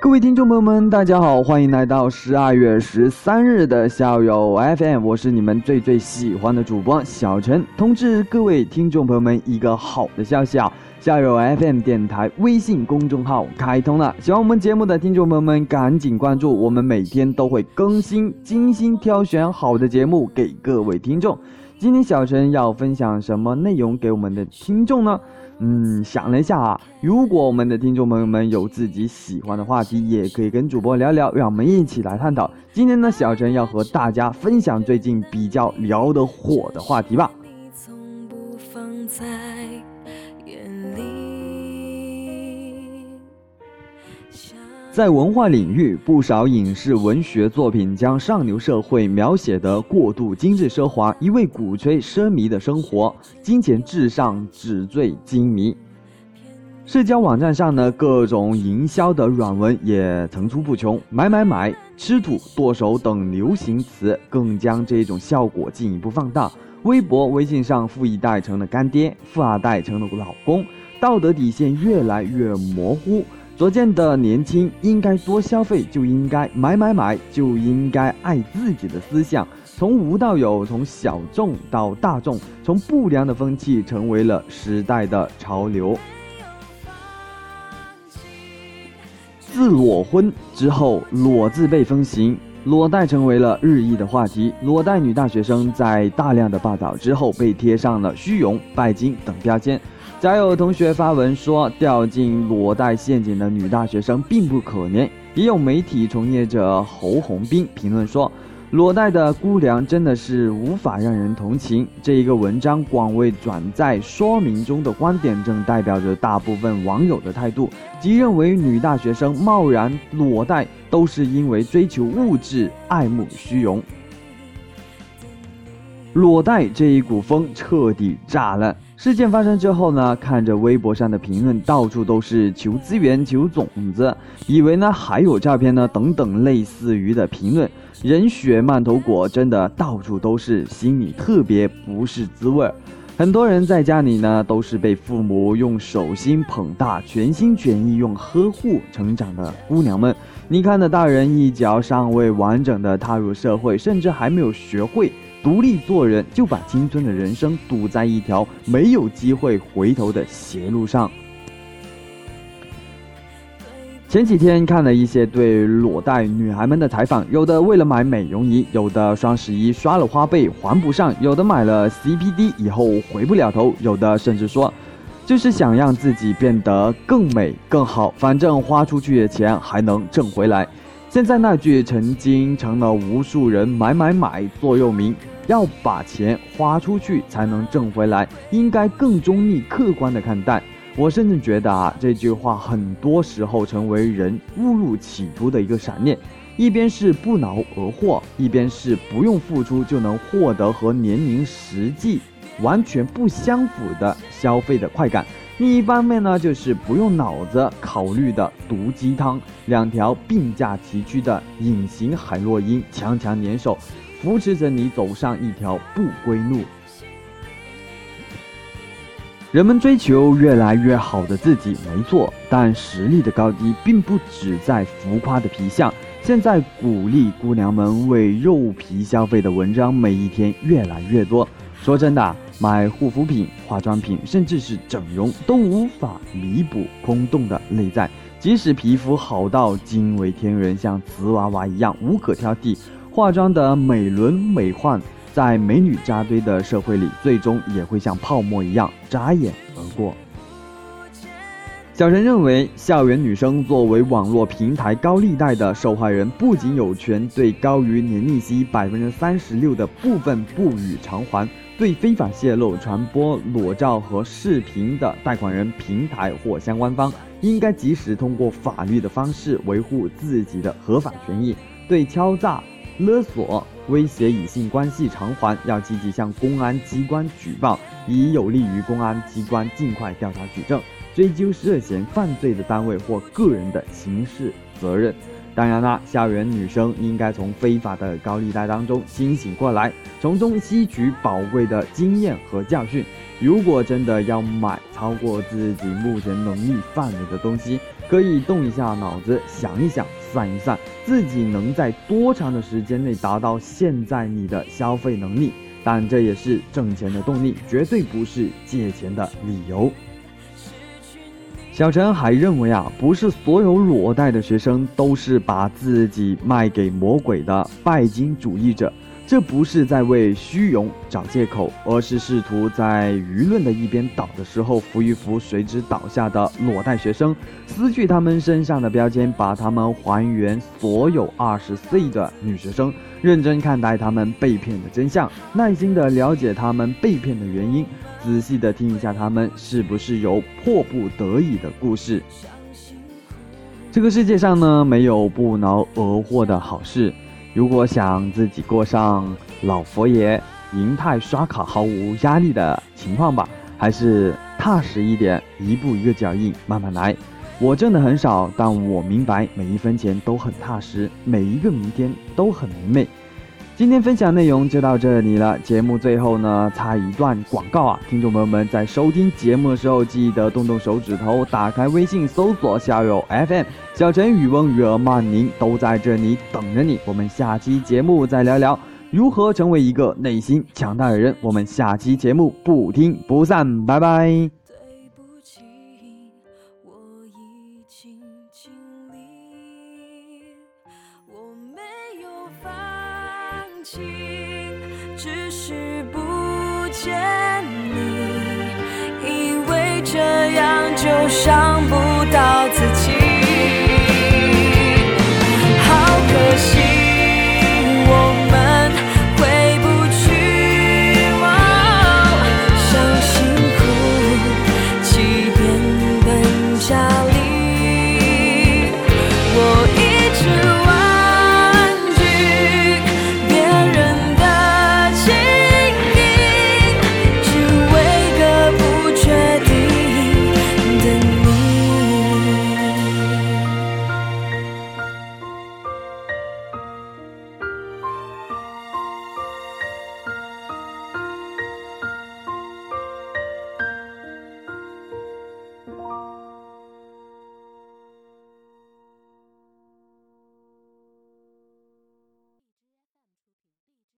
各位听众朋友们，大家好，欢迎来到十二月十三日的校友 FM，我是你们最最喜欢的主播小陈。通知各位听众朋友们一个好的消息啊，校友 FM 电台微信公众号开通了，喜欢我们节目的听众朋友们赶紧关注，我们每天都会更新精心挑选好的节目给各位听众。今天小陈要分享什么内容给我们的听众呢？嗯，想了一下啊，如果我们的听众朋友们有自己喜欢的话题，也可以跟主播聊聊，让我们一起来探讨。今天呢，小陈要和大家分享最近比较聊得火的话题吧。你从不放在在文化领域，不少影视文学作品将上流社会描写得过度精致奢华，一味鼓吹奢靡的生活，金钱至上，纸醉金迷。社交网站上呢，各种营销的软文也层出不穷，买买买、吃土、剁手等流行词更将这种效果进一步放大。微博、微信上，富一代成了干爹，富二代成了老公，道德底线越来越模糊。所见的年轻应该多消费，就应该买买买，就应该爱自己的思想，从无到有，从小众到大众，从不良的风气成为了时代的潮流。自裸婚之后，裸字辈风行，裸贷成为了日益的话题。裸贷女大学生在大量的报道之后，被贴上了虚荣、拜金等标签。早有同学发文说，掉进裸贷陷阱的女大学生并不可怜。也有媒体从业者侯红兵评论说，裸贷的姑娘真的是无法让人同情。这一个文章广为转载，说明中的观点正代表着大部分网友的态度，即认为女大学生贸然裸贷都是因为追求物质、爱慕虚荣。裸贷这一股风彻底炸了。事件发生之后呢，看着微博上的评论，到处都是求资源、求种子，以为呢还有照片呢，等等类似于的评论，人血馒头果真的到处都是，心里特别不是滋味儿。很多人在家里呢，都是被父母用手心捧大，全心全意用呵护成长的姑娘们。你看的大人一脚尚未完整的踏入社会，甚至还没有学会。独立做人，就把青春的人生堵在一条没有机会回头的邪路上。前几天看了一些对裸贷女孩们的采访，有的为了买美容仪，有的双十一刷了花呗还不上，有的买了 CPD 以后回不了头，有的甚至说，就是想让自己变得更美更好，反正花出去的钱还能挣回来。现在那句曾经成了无数人买买买座右铭，要把钱花出去才能挣回来，应该更中立客观的看待。我甚至觉得啊，这句话很多时候成为人误入歧途的一个闪念。一边是不劳而获，一边是不用付出就能获得和年龄实际完全不相符的消费的快感。另一方面呢，就是不用脑子考虑的毒鸡汤，两条并驾齐驱的隐形海洛因强强联手，扶持着你走上一条不归路。人们追求越来越好的自己，没错，但实力的高低并不只在浮夸的皮相。现在鼓励姑娘们为肉皮消费的文章，每一天越来越多。说真的，买护肤品、化妆品，甚至是整容，都无法弥补空洞的内在。即使皮肤好到惊为天人，像瓷娃娃一样无可挑剔，化妆的美轮美奂，在美女扎堆的社会里，最终也会像泡沫一样眨眼而过。小陈认为，校园女生作为网络平台高利贷的受害人，不仅有权对高于年利息百分之三十六的部分不予偿还。对非法泄露、传播裸照和视频的贷款人、平台或相关方，应该及时通过法律的方式维护自己的合法权益。对敲诈、勒索、威胁以性关系偿还，要积极向公安机关举报，以有利于公安机关尽快调查取证，追究涉嫌犯罪的单位或个人的刑事责任。当然啦，校园女生应该从非法的高利贷当中清醒过来，从中吸取宝贵的经验和教训。如果真的要买超过自己目前能力范围的东西，可以动一下脑子，想一想，算一算，自己能在多长的时间内达到现在你的消费能力。但这也是挣钱的动力，绝对不是借钱的理由。小陈还认为啊，不是所有裸贷的学生都是把自己卖给魔鬼的拜金主义者。这不是在为虚荣找借口，而是试图在舆论的一边倒的时候扶一扶随之倒下的裸贷学生，撕去他们身上的标签，把他们还原所有二十岁的女学生，认真看待他们被骗的真相，耐心的了解他们被骗的原因，仔细的听一下他们是不是有迫不得已的故事。这个世界上呢，没有不劳而获的好事。如果想自己过上老佛爷银泰刷卡毫无压力的情况吧，还是踏实一点，一步一个脚印，慢慢来。我挣的很少，但我明白每一分钱都很踏实，每一个明天都很明媚。今天分享内容就到这里了。节目最后呢，插一段广告啊，听众朋友们在收听节目的时候，记得动动手指头，打开微信搜索校友 FM，小陈语文语儿曼宁都在这里等着你。我们下期节目再聊聊如何成为一个内心强大的人。我们下期节目不听不散，拜拜。见你，以为这样就伤不。